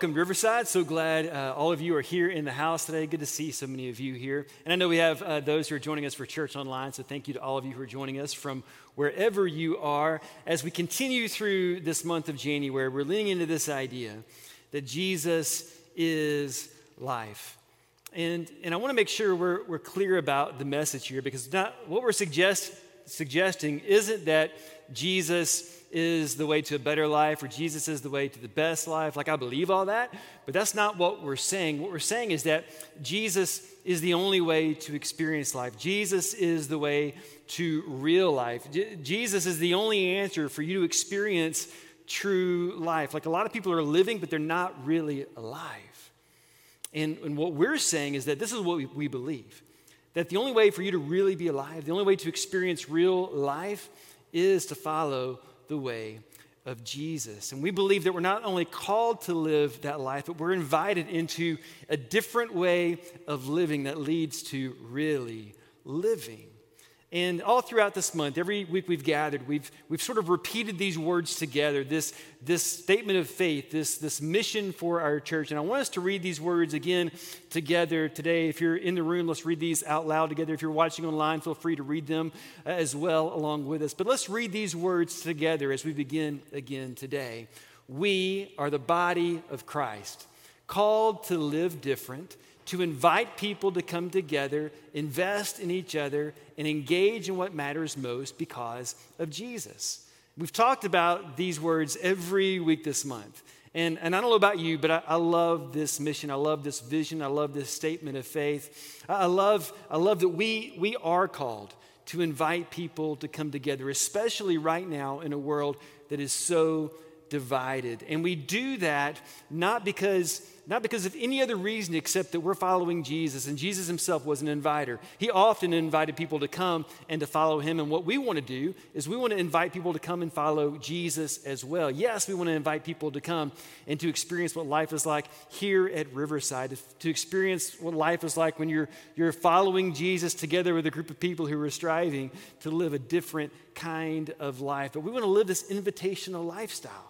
welcome Riverside. So glad uh, all of you are here in the house today. Good to see so many of you here. And I know we have uh, those who are joining us for church online. So thank you to all of you who are joining us from wherever you are. As we continue through this month of January, we're leaning into this idea that Jesus is life. And, and I want to make sure we're, we're clear about the message here because not, what we're suggest, suggesting isn't that Jesus is the way to a better life or Jesus is the way to the best life. Like, I believe all that, but that's not what we're saying. What we're saying is that Jesus is the only way to experience life, Jesus is the way to real life. Jesus is the only answer for you to experience true life. Like, a lot of people are living, but they're not really alive. And, and what we're saying is that this is what we, we believe that the only way for you to really be alive, the only way to experience real life is to follow the way of Jesus. And we believe that we're not only called to live that life, but we're invited into a different way of living that leads to really living. And all throughout this month, every week we've gathered, we've, we've sort of repeated these words together, this, this statement of faith, this, this mission for our church. And I want us to read these words again together today. If you're in the room, let's read these out loud together. If you're watching online, feel free to read them uh, as well along with us. But let's read these words together as we begin again today. We are the body of Christ, called to live different to invite people to come together, invest in each other, and engage in what matters most because of Jesus. We've talked about these words every week this month. And, and I don't know about you, but I, I, love this mission. I love this vision. I love this statement of faith. I, I, love, I love that we, we are called to invite people to come together, especially right now in a world that is so divided. And we do that not because not because of any other reason except that we're following Jesus, and Jesus himself was an inviter. He often invited people to come and to follow him. And what we want to do is we want to invite people to come and follow Jesus as well. Yes, we want to invite people to come and to experience what life is like here at Riverside, to experience what life is like when you're, you're following Jesus together with a group of people who are striving to live a different kind of life. But we want to live this invitational lifestyle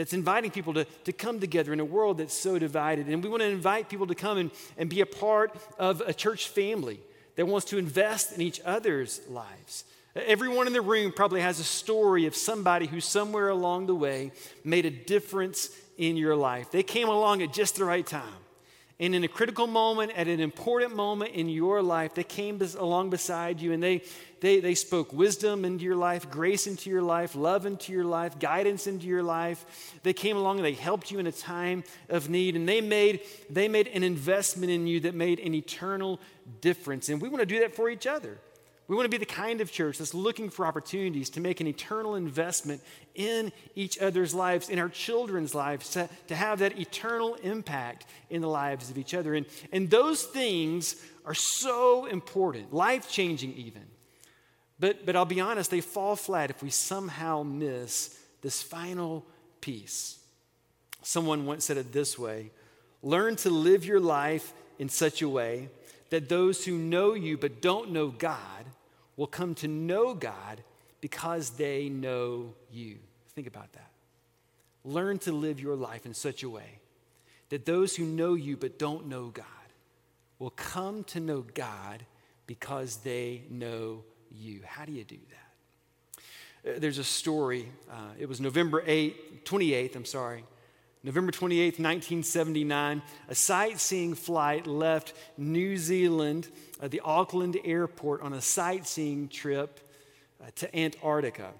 that's inviting people to, to come together in a world that's so divided. And we want to invite people to come and, and be a part of a church family that wants to invest in each other's lives. Everyone in the room probably has a story of somebody who, somewhere along the way, made a difference in your life. They came along at just the right time. And in a critical moment, at an important moment in your life, they came along beside you and they, they, they spoke wisdom into your life, grace into your life, love into your life, guidance into your life. They came along and they helped you in a time of need. And they made, they made an investment in you that made an eternal difference. And we want to do that for each other. We want to be the kind of church that's looking for opportunities to make an eternal investment in each other's lives, in our children's lives, to, to have that eternal impact in the lives of each other. And, and those things are so important, life changing even. But, but I'll be honest, they fall flat if we somehow miss this final piece. Someone once said it this way learn to live your life in such a way that those who know you but don't know God will come to know God because they know you. Think about that. Learn to live your life in such a way that those who know you but don't know God will come to know God because they know you. How do you do that? Uh, there's a story. Uh, it was November 8, 28th, I'm sorry. November 28th, 1979, a sightseeing flight left New Zealand, at the Auckland airport, on a sightseeing trip uh, to Antarctica.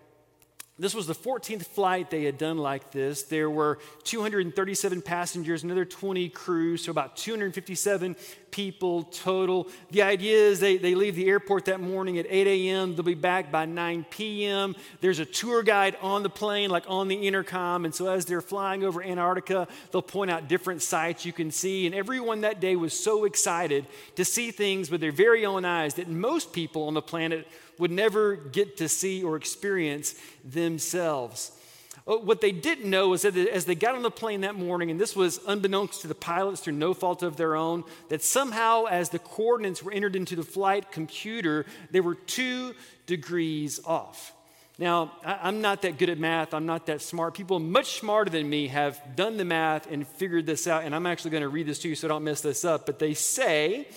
This was the 14th flight they had done like this. There were 237 passengers, another 20 crew, so about 257 people total. The idea is they, they leave the airport that morning at 8 a.m., they'll be back by 9 p.m. There's a tour guide on the plane, like on the intercom, and so as they're flying over Antarctica, they'll point out different sites you can see. And everyone that day was so excited to see things with their very own eyes that most people on the planet would never get to see or experience themselves. Uh, what they didn't know was that as they got on the plane that morning, and this was unbeknownst to the pilots through no fault of their own, that somehow as the coordinates were entered into the flight computer, they were two degrees off. Now, I'm not that good at math. I'm not that smart. People much smarter than me have done the math and figured this out. And I'm actually going to read this to you so I don't mess this up. But they say,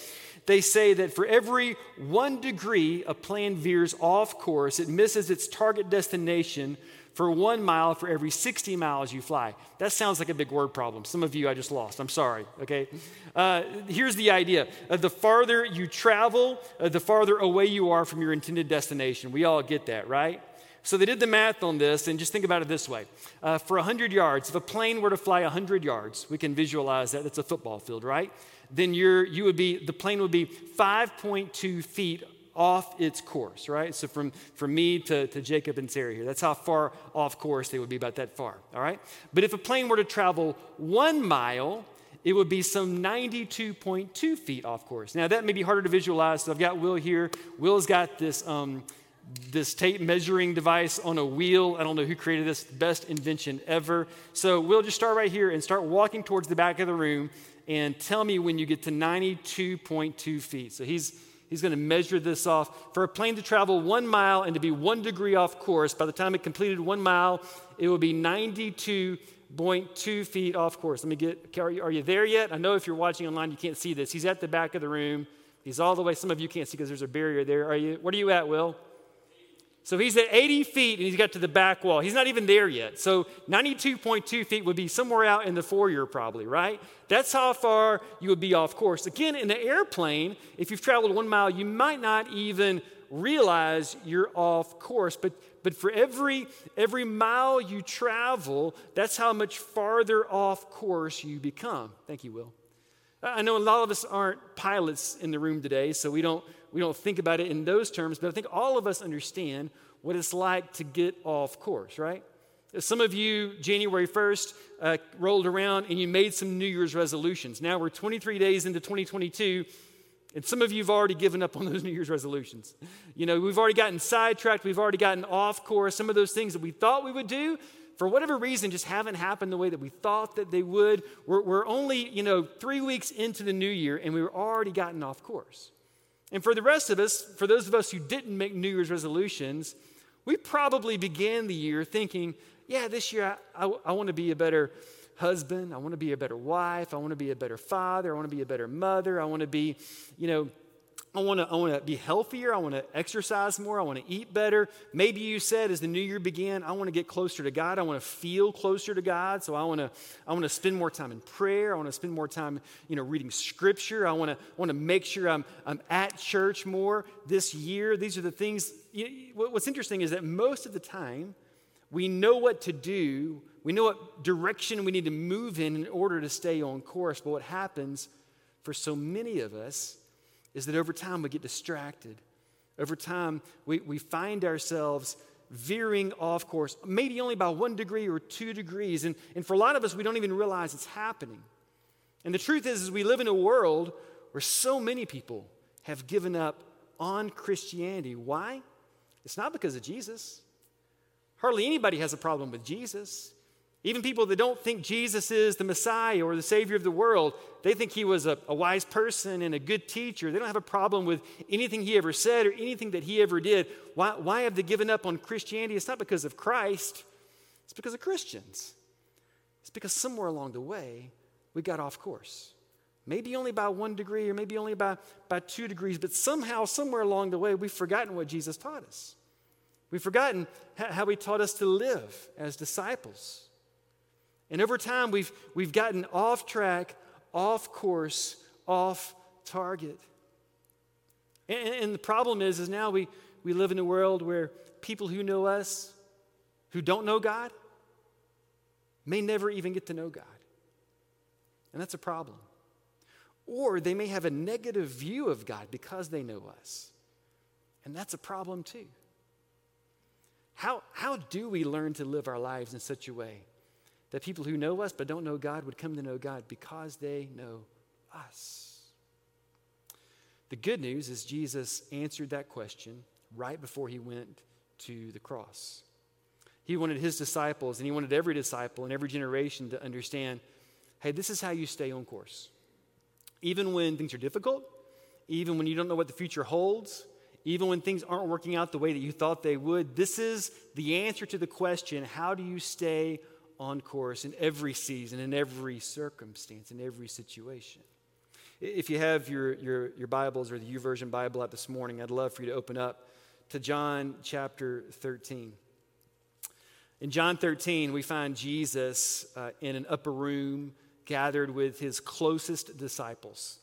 they say that for every one degree a plane veers off course, it misses its target destination for one mile for every 60 miles you fly. That sounds like a big word problem. Some of you I just lost. I'm sorry, okay? Uh, here's the idea uh, the farther you travel, uh, the farther away you are from your intended destination. We all get that, right? So they did the math on this, and just think about it this way. Uh, for 100 yards, if a plane were to fly 100 yards, we can visualize that. That's a football field, right? Then you're, you would be, the plane would be 5.2 feet off its course, right? So from, from me to, to Jacob and Sarah here, that's how far off course they would be, about that far, all right? But if a plane were to travel one mile, it would be some 92.2 feet off course. Now, that may be harder to visualize, so I've got Will here. Will's got this, um, this tape measuring device on a wheel. I don't know who created this, best invention ever. So, we'll just start right here and start walking towards the back of the room and tell me when you get to 92.2 feet. So, he's He's going to measure this off. For a plane to travel one mile and to be one degree off course, by the time it completed one mile, it will be 92.2 feet off course. Let me get, are you, are you there yet? I know if you're watching online, you can't see this. He's at the back of the room. He's all the way, some of you can't see because there's a barrier there. Are you, what are you at, Will? So he's at 80 feet and he's got to the back wall. He's not even there yet. So 92.2 feet would be somewhere out in the foyer, probably, right? That's how far you would be off course. Again, in an airplane, if you've traveled one mile, you might not even realize you're off course. But, but for every, every mile you travel, that's how much farther off course you become. Thank you, Will. I know a lot of us aren't pilots in the room today, so we don't, we don't think about it in those terms, but I think all of us understand what it's like to get off course, right? Some of you, January 1st, uh, rolled around and you made some New Year's resolutions. Now we're 23 days into 2022, and some of you have already given up on those New Year's resolutions. You know, we've already gotten sidetracked, we've already gotten off course. Some of those things that we thought we would do, for whatever reason, just haven't happened the way that we thought that they would. We're, we're only, you know, three weeks into the new year and we've already gotten off course. And for the rest of us, for those of us who didn't make New Year's resolutions, we probably began the year thinking, yeah, this year I, I, I want to be a better husband. I want to be a better wife. I want to be a better father. I want to be a better mother. I want to be, you know, I want to I want to be healthier. I want to exercise more. I want to eat better. Maybe you said as the new year began, I want to get closer to God. I want to feel closer to God. So I want to I want to spend more time in prayer. I want to spend more time, you know, reading scripture. I want to want to make sure I'm I'm at church more this year. These are the things what's interesting is that most of the time we know what to do. We know what direction we need to move in in order to stay on course. But what happens for so many of us is that over time we get distracted. Over time, we, we find ourselves veering off course, maybe only by one degree or two degrees. And, and for a lot of us, we don't even realize it's happening. And the truth is, is we live in a world where so many people have given up on Christianity. Why? It's not because of Jesus. Hardly anybody has a problem with Jesus. Even people that don't think Jesus is the Messiah or the Savior of the world, they think he was a, a, wise person and a good teacher. They don't have a problem with anything he ever said or anything that he ever did. Why, why have they given up on Christianity? It's not because of Christ, it's because of Christians. It's because somewhere along the way, we got off course. Maybe only by one degree or maybe only by, by two degrees, but somehow, somewhere along the way, we've forgotten what Jesus taught us. We've forgotten how he taught us to live as disciples. And over time, we've, we've gotten off track, off course, off target. And, and the problem is, is now we, we live in a world where people who know us, who don't know God, may never even get to know God. And that's a problem. Or they may have a negative view of God because they know us. And that's a problem too. How, how do we learn to live our lives in such a way that people who know us but don't know God would come to know God because they know us. The good news is Jesus answered that question right before he went to the cross. He wanted his disciples and he wanted every disciple and every generation to understand hey, this is how you stay on course. Even when things are difficult, even when you don't know what the future holds, even when things aren't working out the way that you thought they would. This is the answer to the question how do you stay on course in every season, in every circumstance, in every situation? If you have your, your, your Bibles or the YouVersion Bible out this morning, I'd love for you to open up to John chapter 13. In John 13, we find Jesus uh, in an upper room gathered with his closest disciples.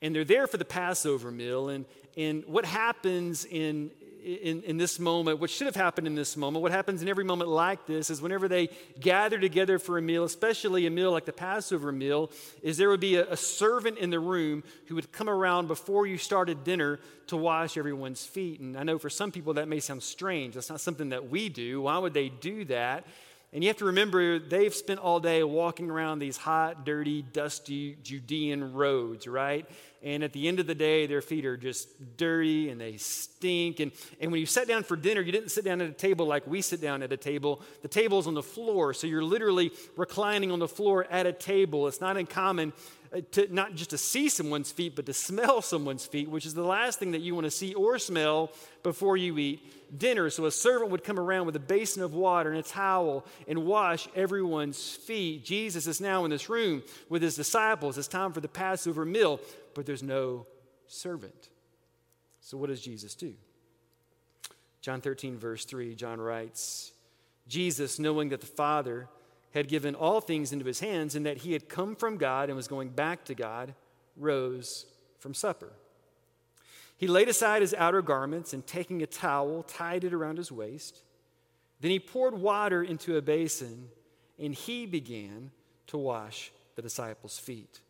And they're there for the Passover meal. And, and what happens in, in, in this moment, what should have happened in this moment, what happens in every moment like this is whenever they gather together for a meal, especially a meal like the Passover meal, is there would be a, a servant in the room who would come around before you started dinner to wash everyone's feet. And I know for some people that may sound strange. That's not something that we do. Why would they do that? And you have to remember, they've spent all day walking around these hot, dirty, dusty Judean roads, right? And at the end of the day, their feet are just dirty and they stink. And, and when you sat down for dinner, you didn't sit down at a table like we sit down at a table. The table's on the floor, so you're literally reclining on the floor at a table. It's not uncommon Uh, to not just to see someone's feet, but to smell someone's feet, which is the last thing that you want to see or smell before you eat dinner. So a servant would come around with a basin of water and a towel and wash everyone's feet. Jesus is now in this room with his disciples. It's time for the Passover meal, but there's no servant. So what does Jesus do? John 13, verse 3, John writes Jesus, knowing that the Father had given all things into his hands and that he had come from God and was going back to God, rose from supper. He laid aside his outer garments and taking a towel, tied it around his waist. Then he poured water into a basin and he began to wash the disciples' feet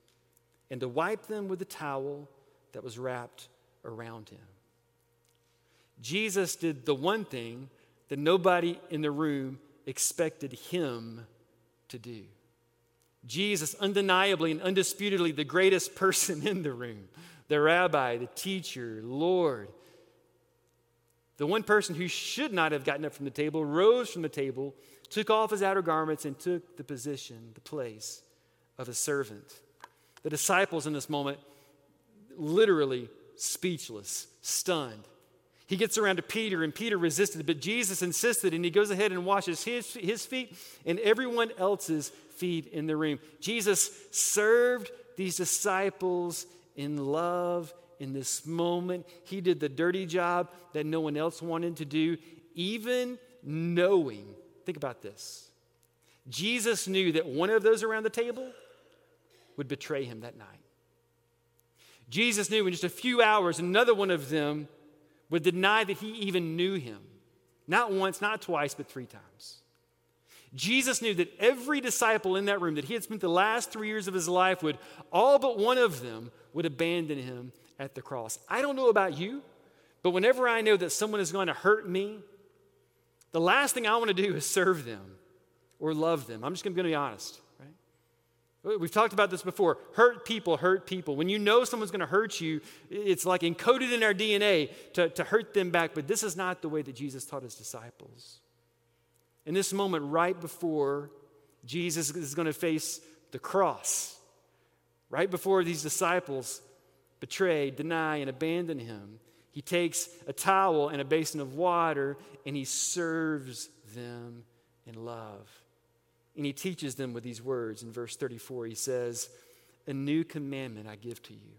and to wipe them with the towel that was wrapped around him. Jesus did the one thing that nobody in the room expected him to do. Jesus, undeniably and undisputedly the greatest person in the room, the rabbi, the teacher, Lord, the one person who should not have gotten up from the table, rose from the table, took off his outer garments, and took the position, the place of a servant. The disciples in this moment, literally speechless, stunned. He gets around to Peter, and Peter resisted, but Jesus insisted, and he goes ahead and washes his, his feet and everyone else's feet in the room. Jesus served these disciples in love in this moment. He did the dirty job that no one else wanted to do, even knowing, think about this. Jesus knew that one of those around the table would betray him that night. Jesus knew in just a few hours another one of them would deny that he even knew him. Not once, not twice, but three times. Jesus knew that every disciple in that room that he had spent the last three years of his life would, all but one of them, would abandon him at the cross. I don't know about you, but whenever I know that someone is going to hurt me, the last thing I want to do is serve them or love them. I'm just going to be honest. Uh, we've talked about this before. Hurt people hurt people. When you know someone's going to hurt you, it's like encoded in our DNA to, to hurt them back. But this is not the way that Jesus taught his disciples. In this moment, right before Jesus is going to face the cross, right before these disciples betray, deny, and abandon him, he takes a towel and a basin of water and he serves them in love. And he teaches them with these words. In verse 34, he says, A new commandment I give to you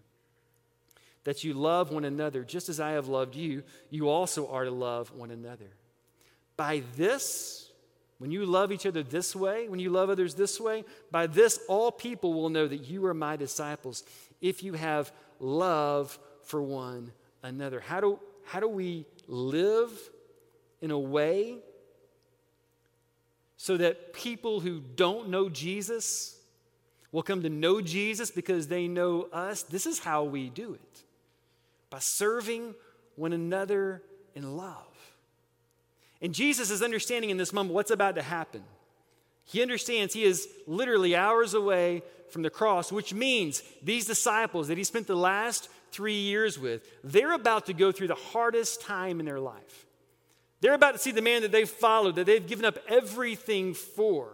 that you love one another just as I have loved you, you also are to love one another. By this, when you love each other this way, when you love others this way, by this all people will know that you are my disciples if you have love for one another. How do, how do we live in a way so that people who don't know Jesus will come to know Jesus because they know us. This is how we do it by serving one another in love. And Jesus is understanding in this moment what's about to happen. He understands he is literally hours away from the cross, which means these disciples that he spent the last three years with, they're about to go through the hardest time in their life. They're about to see the man that they've followed, that they've given up everything for,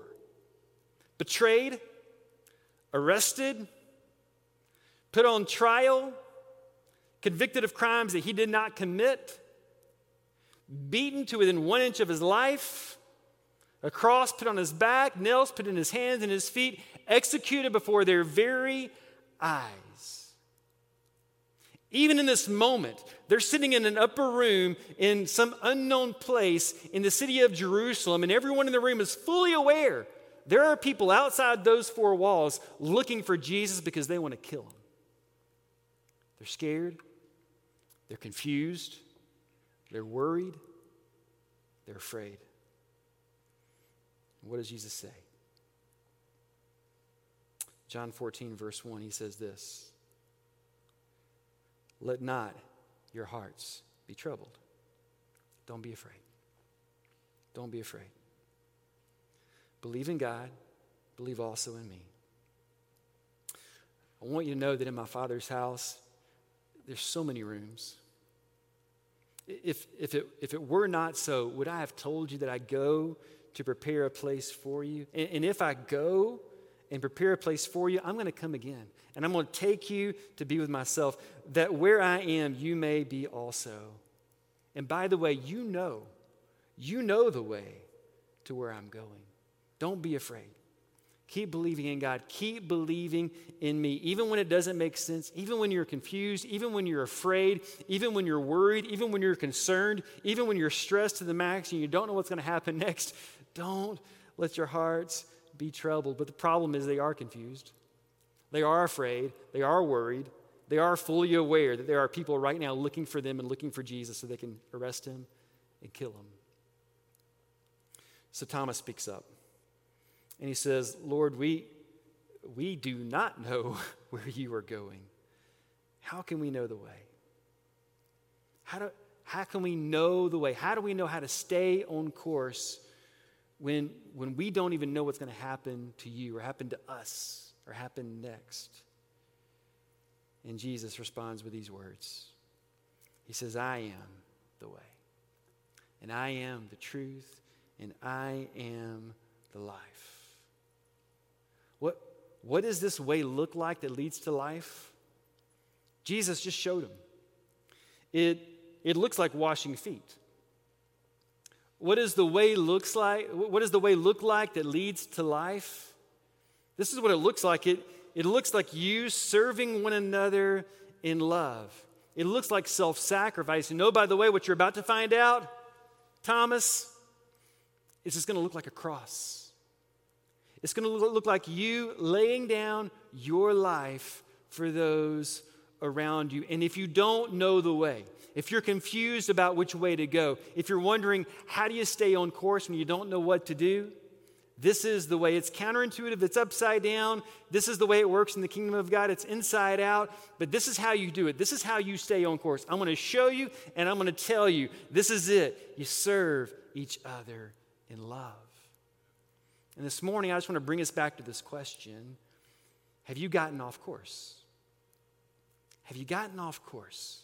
betrayed, arrested, put on trial, convicted of crimes that he did not commit, beaten to within one inch of his life, a cross put on his back, nails put in his hands and his feet, executed before their very eyes. Even in this moment, they're sitting in an upper room in some unknown place in the city of Jerusalem, and everyone in the room is fully aware there are people outside those four walls looking for Jesus because they want to kill him. They're scared, they're confused, they're worried, they're afraid. What does Jesus say? John 14, verse 1, he says this Let not your hearts be troubled. Don't be afraid. Don't be afraid. Believe in God, believe also in me. I want you to know that in my Father's house, there's so many rooms. If, if, it, if it were not so, would I have told you that I go to prepare a place for you? And, and if I go and prepare a place for you, I'm going to come again. And I'm going to take you to be with myself, that where I am, you may be also. And by the way, you know, you know the way to where I'm going. Don't be afraid. Keep believing in God. Keep believing in me. Even when it doesn't make sense, even when you're confused, even when you're afraid, even when you're worried, even when you're concerned, even when you're stressed to the max and you don't know what's going to happen next, don't let your hearts be troubled. But the problem is they are confused. They are afraid. They are worried. They are fully aware that there are people right now looking for them and looking for Jesus so they can arrest him and kill him. So Thomas speaks up. And he says, Lord, we, we do not know where you are going. How can we know the way? How, do, how can we know the way? How do we know how to stay on course when, when we don't even know what's going to happen to you or happen to us or happen next? And Jesus responds with these words He says, I am the way, and I am the truth, and I am the life. What, what does this way look like that leads to life? Jesus just showed him. It, it looks like washing feet. What does the way looks like? What does the way look like that leads to life? This is what it looks like. It, it looks like you serving one another in love. It looks like self sacrifice. You know, by the way, what you're about to find out, Thomas, is just going to look like a cross. It's going to look like you laying down your life for those around you. And if you don't know the way, if you're confused about which way to go, if you're wondering how do you stay on course when you don't know what to do, this is the way. It's counterintuitive, it's upside down. This is the way it works in the kingdom of God. It's inside out, but this is how you do it. This is how you stay on course. I'm going to show you and I'm going to tell you this is it. You serve each other in love. And this morning, I just want to bring us back to this question Have you gotten off course? Have you gotten off course?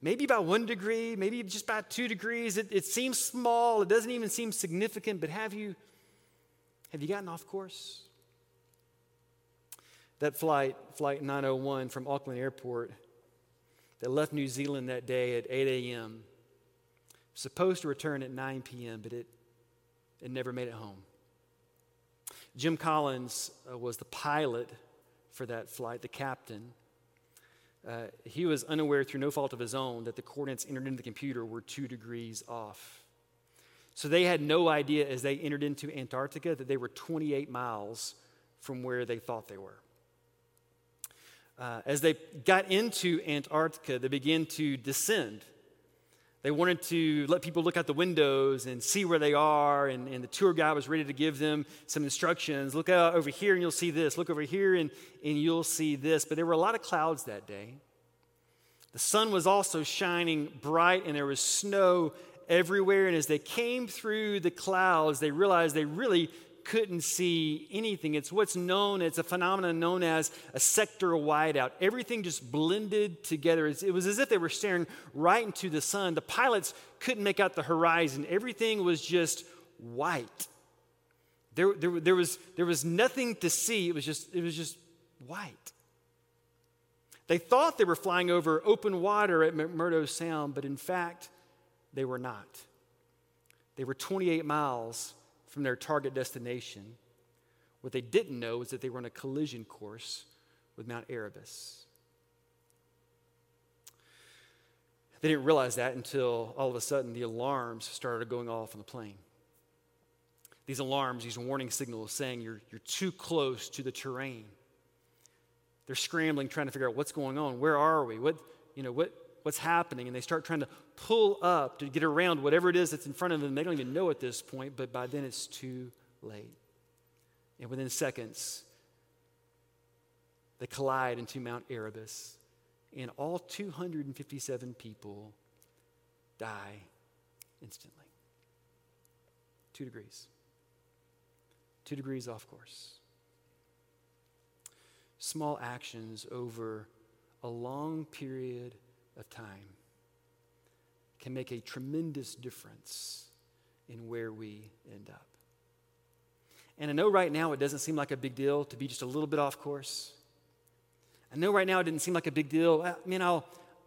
Maybe by one degree, maybe just by two degrees. It, it seems small, it doesn't even seem significant, but have you, have you gotten off course? That flight, Flight 901 from Auckland Airport, that left New Zealand that day at 8 a.m., supposed to return at 9 p.m., but it, it never made it home. Jim Collins uh, was the pilot for that flight, the captain. Uh, he was unaware, through no fault of his own, that the coordinates entered into the computer were two degrees off. So they had no idea as they entered into Antarctica that they were 28 miles from where they thought they were. Uh, as they got into Antarctica, they began to descend they wanted to let people look out the windows and see where they are, and, and the tour guide was ready to give them some instructions. Look out over here and you'll see this. Look over here and, and you'll see this. But there were a lot of clouds that day. The sun was also shining bright, and there was snow everywhere. And as they came through the clouds, they realized they really couldn't see anything. It's what's known, it's a phenomenon known as a sector whiteout. Everything just blended together. It was as if they were staring right into the sun. The pilots couldn't make out the horizon, everything was just white. There, there, there, was, there was nothing to see, it was just, it was just white. They thought they were flying over open water at McMurdo Sound, but in fact, they were not. They were 28 miles from their target destination. What they didn't know was that they were on a collision course with Mount Erebus. They didn't realize that until all of a sudden the alarms started going off on the plane. These alarms, these warning signals saying you're, you're too close to the terrain. They're scrambling, trying to figure out what's going on. Where are we? What, you know, what, what's happening? And they start trying to pull up to get around whatever it is that's in front of them. They don't even know at this point, but by then it's too late. And within seconds, they collide into Mount Erebus and all 257 people die instantly. Two degrees. Two degrees off course. Small actions over a long period of time can make a tremendous difference in where we end up. And I know right now it doesn't seem like a big deal to be just a little bit off course. I know right now it didn't seem like a big deal. I mean, I'll,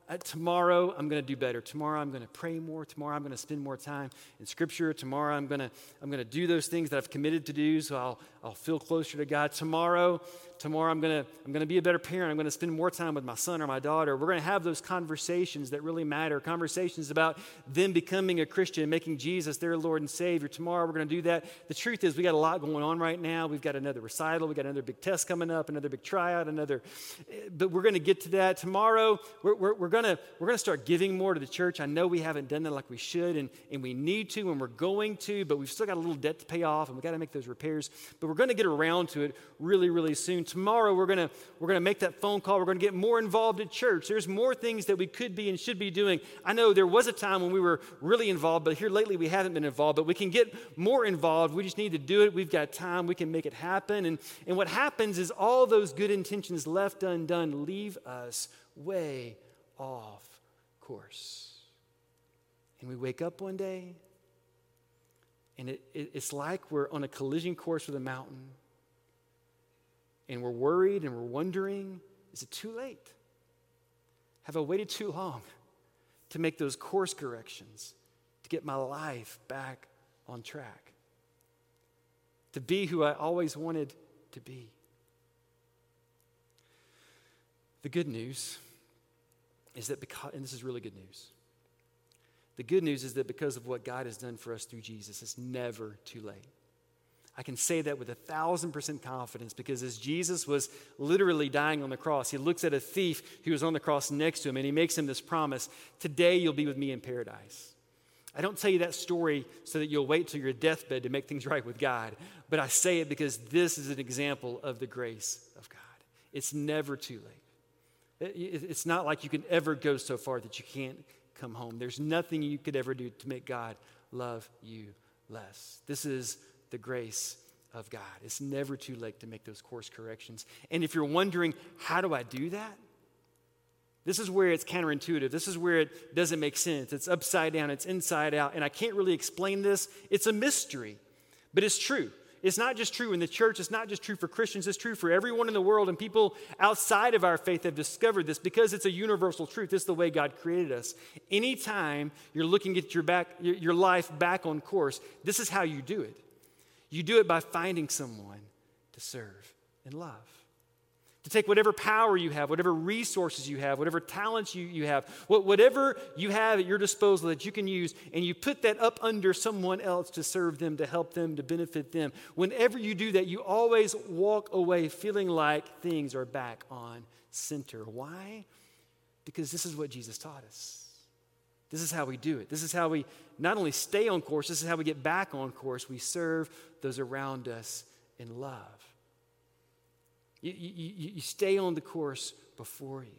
uh, tomorrow I'm going to do better. Tomorrow I'm going to pray more. Tomorrow I'm going to spend more time in Scripture. Tomorrow I'm going to I'm going to do those things that I've committed to do, so I'll I'll feel closer to God. Tomorrow tomorrow I'm going to I'm going to be a better parent. I'm going to spend more time with my son or my daughter. We're going to have those conversations that really matter. Conversations about them becoming a Christian, making Jesus their Lord and Savior. Tomorrow we're going to do that. The truth is we got a lot going on right now. We've got another recital. We got another big test coming up. Another big tryout. Another, but we're going to get to that tomorrow. We're, we're, we're going to we're going to start giving more to the church. I know we haven't done that like we should, and, and we need to, and we're going to, but we've still got a little debt to pay off, and we got to make those repairs. But we're going to get around to it really, really soon. Tomorrow we're going to we're to make that phone call. We're going to get more involved at church. There's more things that we could be and should be doing. I know there was a time when we were really involved, but here lately we haven't been involved. But we can get more involved. We just need to do it. We've got time. We can make it happen. And, and what happens is all those good intentions left undone leave us way off course. And we wake up one day, and it, it, it's like we're on a collision course with a mountain, and we're worried and we're wondering is it too late? Have I waited too long to make those course corrections, to get my life back on track, to be who I always wanted to be? The good news is that because, and this is really good news. The good news is that because of what God has done for us through Jesus, it's never too late. I can say that with a thousand percent confidence because as Jesus was literally dying on the cross, he looks at a thief who was on the cross next to him and he makes him this promise Today you'll be with me in paradise. I don't tell you that story so that you'll wait till your deathbed to make things right with God, but I say it because this is an example of the grace of God. It's never too late. It's not like you can ever go so far that you can't come home. There's nothing you could ever do to make God love you less. This is the grace of God. It's never too late to make those course corrections. And if you're wondering, how do I do that? This is where it's counterintuitive. This is where it doesn't make sense. It's upside down, it's inside out. And I can't really explain this. It's a mystery, but it's true. It's not just true in the church, it's not just true for Christians, it's true for everyone in the world. And people outside of our faith have discovered this because it's a universal truth. It's the way God created us. Anytime you're looking at your, back, your life back on course, this is how you do it. You do it by finding someone to serve and love to take whatever power you have, whatever resources you have, whatever talents you, you have, whatever you have at your disposal that you can use, and you put that up under someone else to serve them, to help them, to benefit them. Whenever you do that, you always walk away feeling like things are back on center. Why? Because this is what Jesus taught us. This is how we do it. This is how we not only stay on course, this is how we get back on course. We serve those around us in love. You, you, you stay on the course before you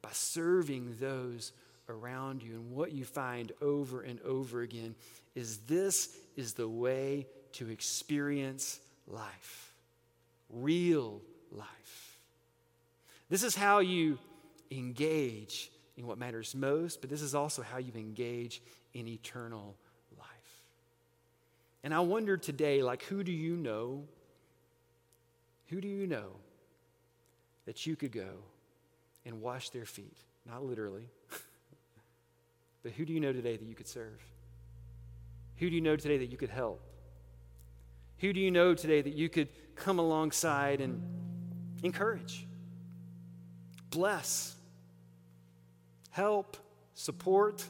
by serving those around you. And what you find over and over again is this is the way to experience life, real life. This is how you engage in what matters most, but this is also how you engage in eternal life. And I wonder today, like, who do you know who do you know that you could go and wash their feet. Not literally, but who do you know today that you could serve? Who do you know today that you could help? Who do you know today that you could come alongside and encourage, bless, help, support,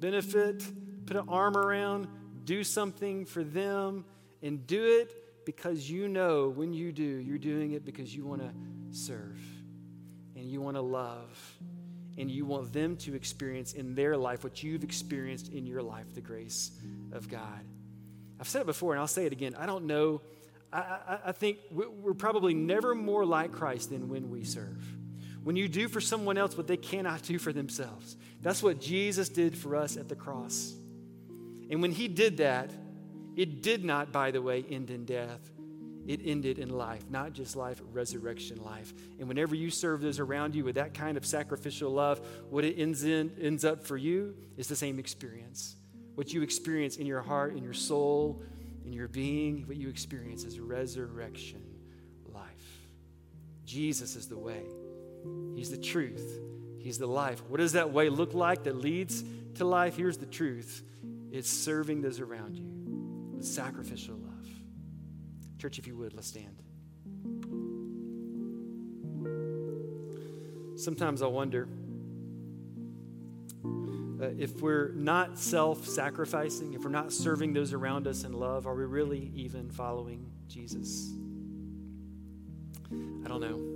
benefit, put an arm around, do something for them, and do it because you know when you do, you're doing it because you want to serve and you want to love and you want them to experience in their life what you've experienced in your life the grace of God. I've said it before and I'll say it again. I don't know. I, I, I think we're probably never more like Christ than when we serve. When you do for someone else what they cannot do for themselves. That's what Jesus did for us at the cross. And when he did that, it did not, by the way, end in death. It ended in life, not just life, resurrection life. And whenever you serve those around you with that kind of sacrificial love, what it ends, in, ends up for you is the same experience. What you experience in your heart, in your soul, in your being, what you experience is resurrection life. Jesus is the way, He's the truth, He's the life. What does that way look like that leads to life? Here's the truth it's serving those around you with sacrificial love. Church, if you would, let's stand. Sometimes I wonder uh, if we're not self sacrificing, if we're not serving those around us in love, are we really even following Jesus? I don't know.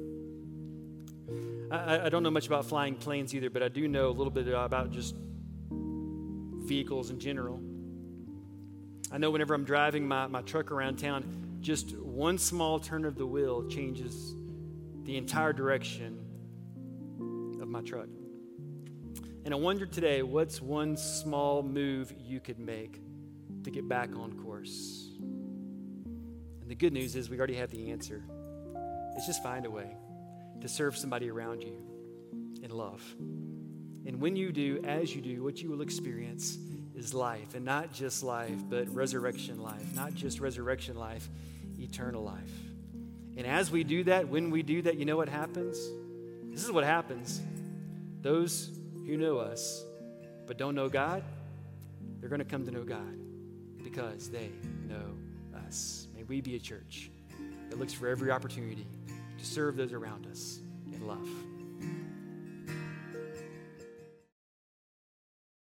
I, I, don't know much about flying planes either, but I do know a little bit about just vehicles in general. I know whenever I'm driving my, my truck around town, just one small turn of the wheel changes the entire direction of my truck. And I wonder today what's one small move you could make to get back on course? And the good news is we already have the answer. It's just find a way to serve somebody around you in love. And when you do, as you do, what you will experience is life. And not just life, but resurrection life. Not just resurrection life, eternal life. And as we do that, when we do that, you know what happens? This is what happens. Those who know us but don't know God, they're going to come to know God because they know us. May we be a church that looks for every opportunity to serve those around us in love.